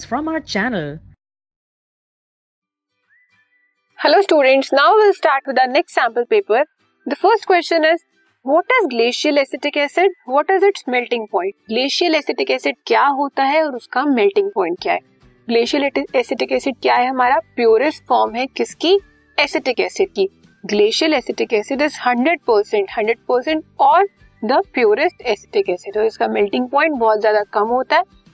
results from our channel. Hello students, now we'll start with our next sample paper. The first question is what is glacial acetic acid? What is its melting point? Glacial acetic acid क्या होता है और उसका melting point क्या है? Glacial acetic acid क्या है हमारा प्योरेस्ट फॉर्म है किसकी एसिटिक एसिड की glacial acetic acid is 100 percent hundred percent और द प्योरेस्ट एसिटिक एसिड और इसका मेल्टिंग पॉइंट बहुत ज़्यादा कम होता है